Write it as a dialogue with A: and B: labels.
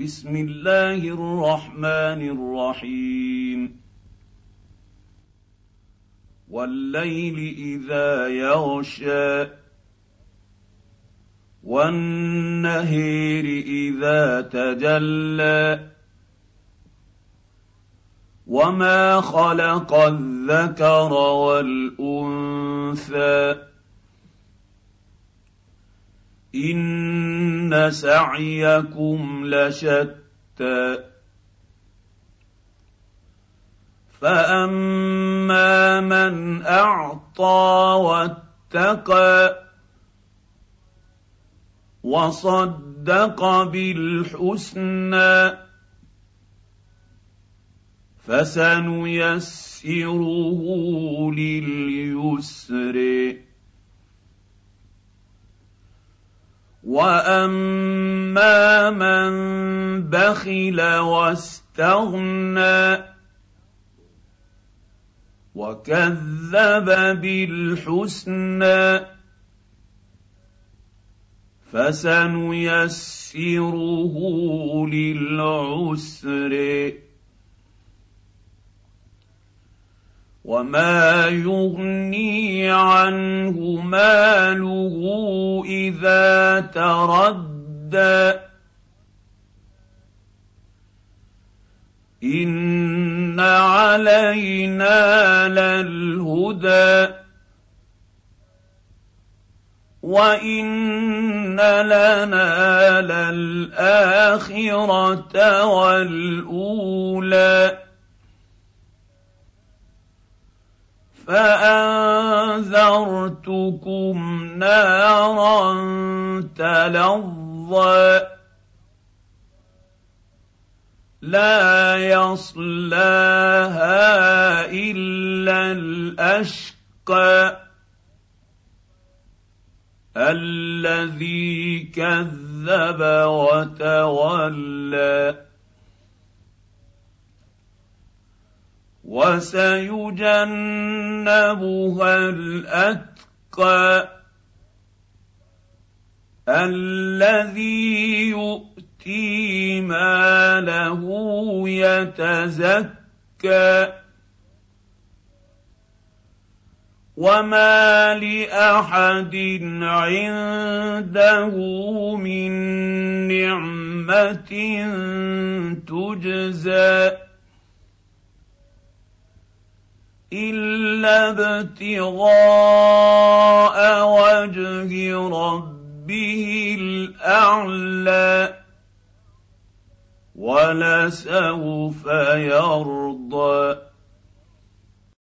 A: بسم الله الرحمن الرحيم. والليل إذا يغشى والنهير إذا تجلى وما خلق الذكر والأنثى. ان سعيكم لشتى فاما من اعطى واتقى وصدق بالحسنى فسنيسره لليسر واما من بخل واستغنى وكذب بالحسنى فسنيسره للعسر وما يغني عنه ماله اذا تردى ان علينا للهدى وان لنا للاخره والاولى فأنذرتكم نارا تلظى لا يصلاها إلا الأشقى الذي كذب وتولى وسيجنبها الأتقى الذي يؤتي ماله يتزكى وما لأحد عنده من نعمة تجزى الا ابتغاء وجه ربه الاعلى ولسوف يرضى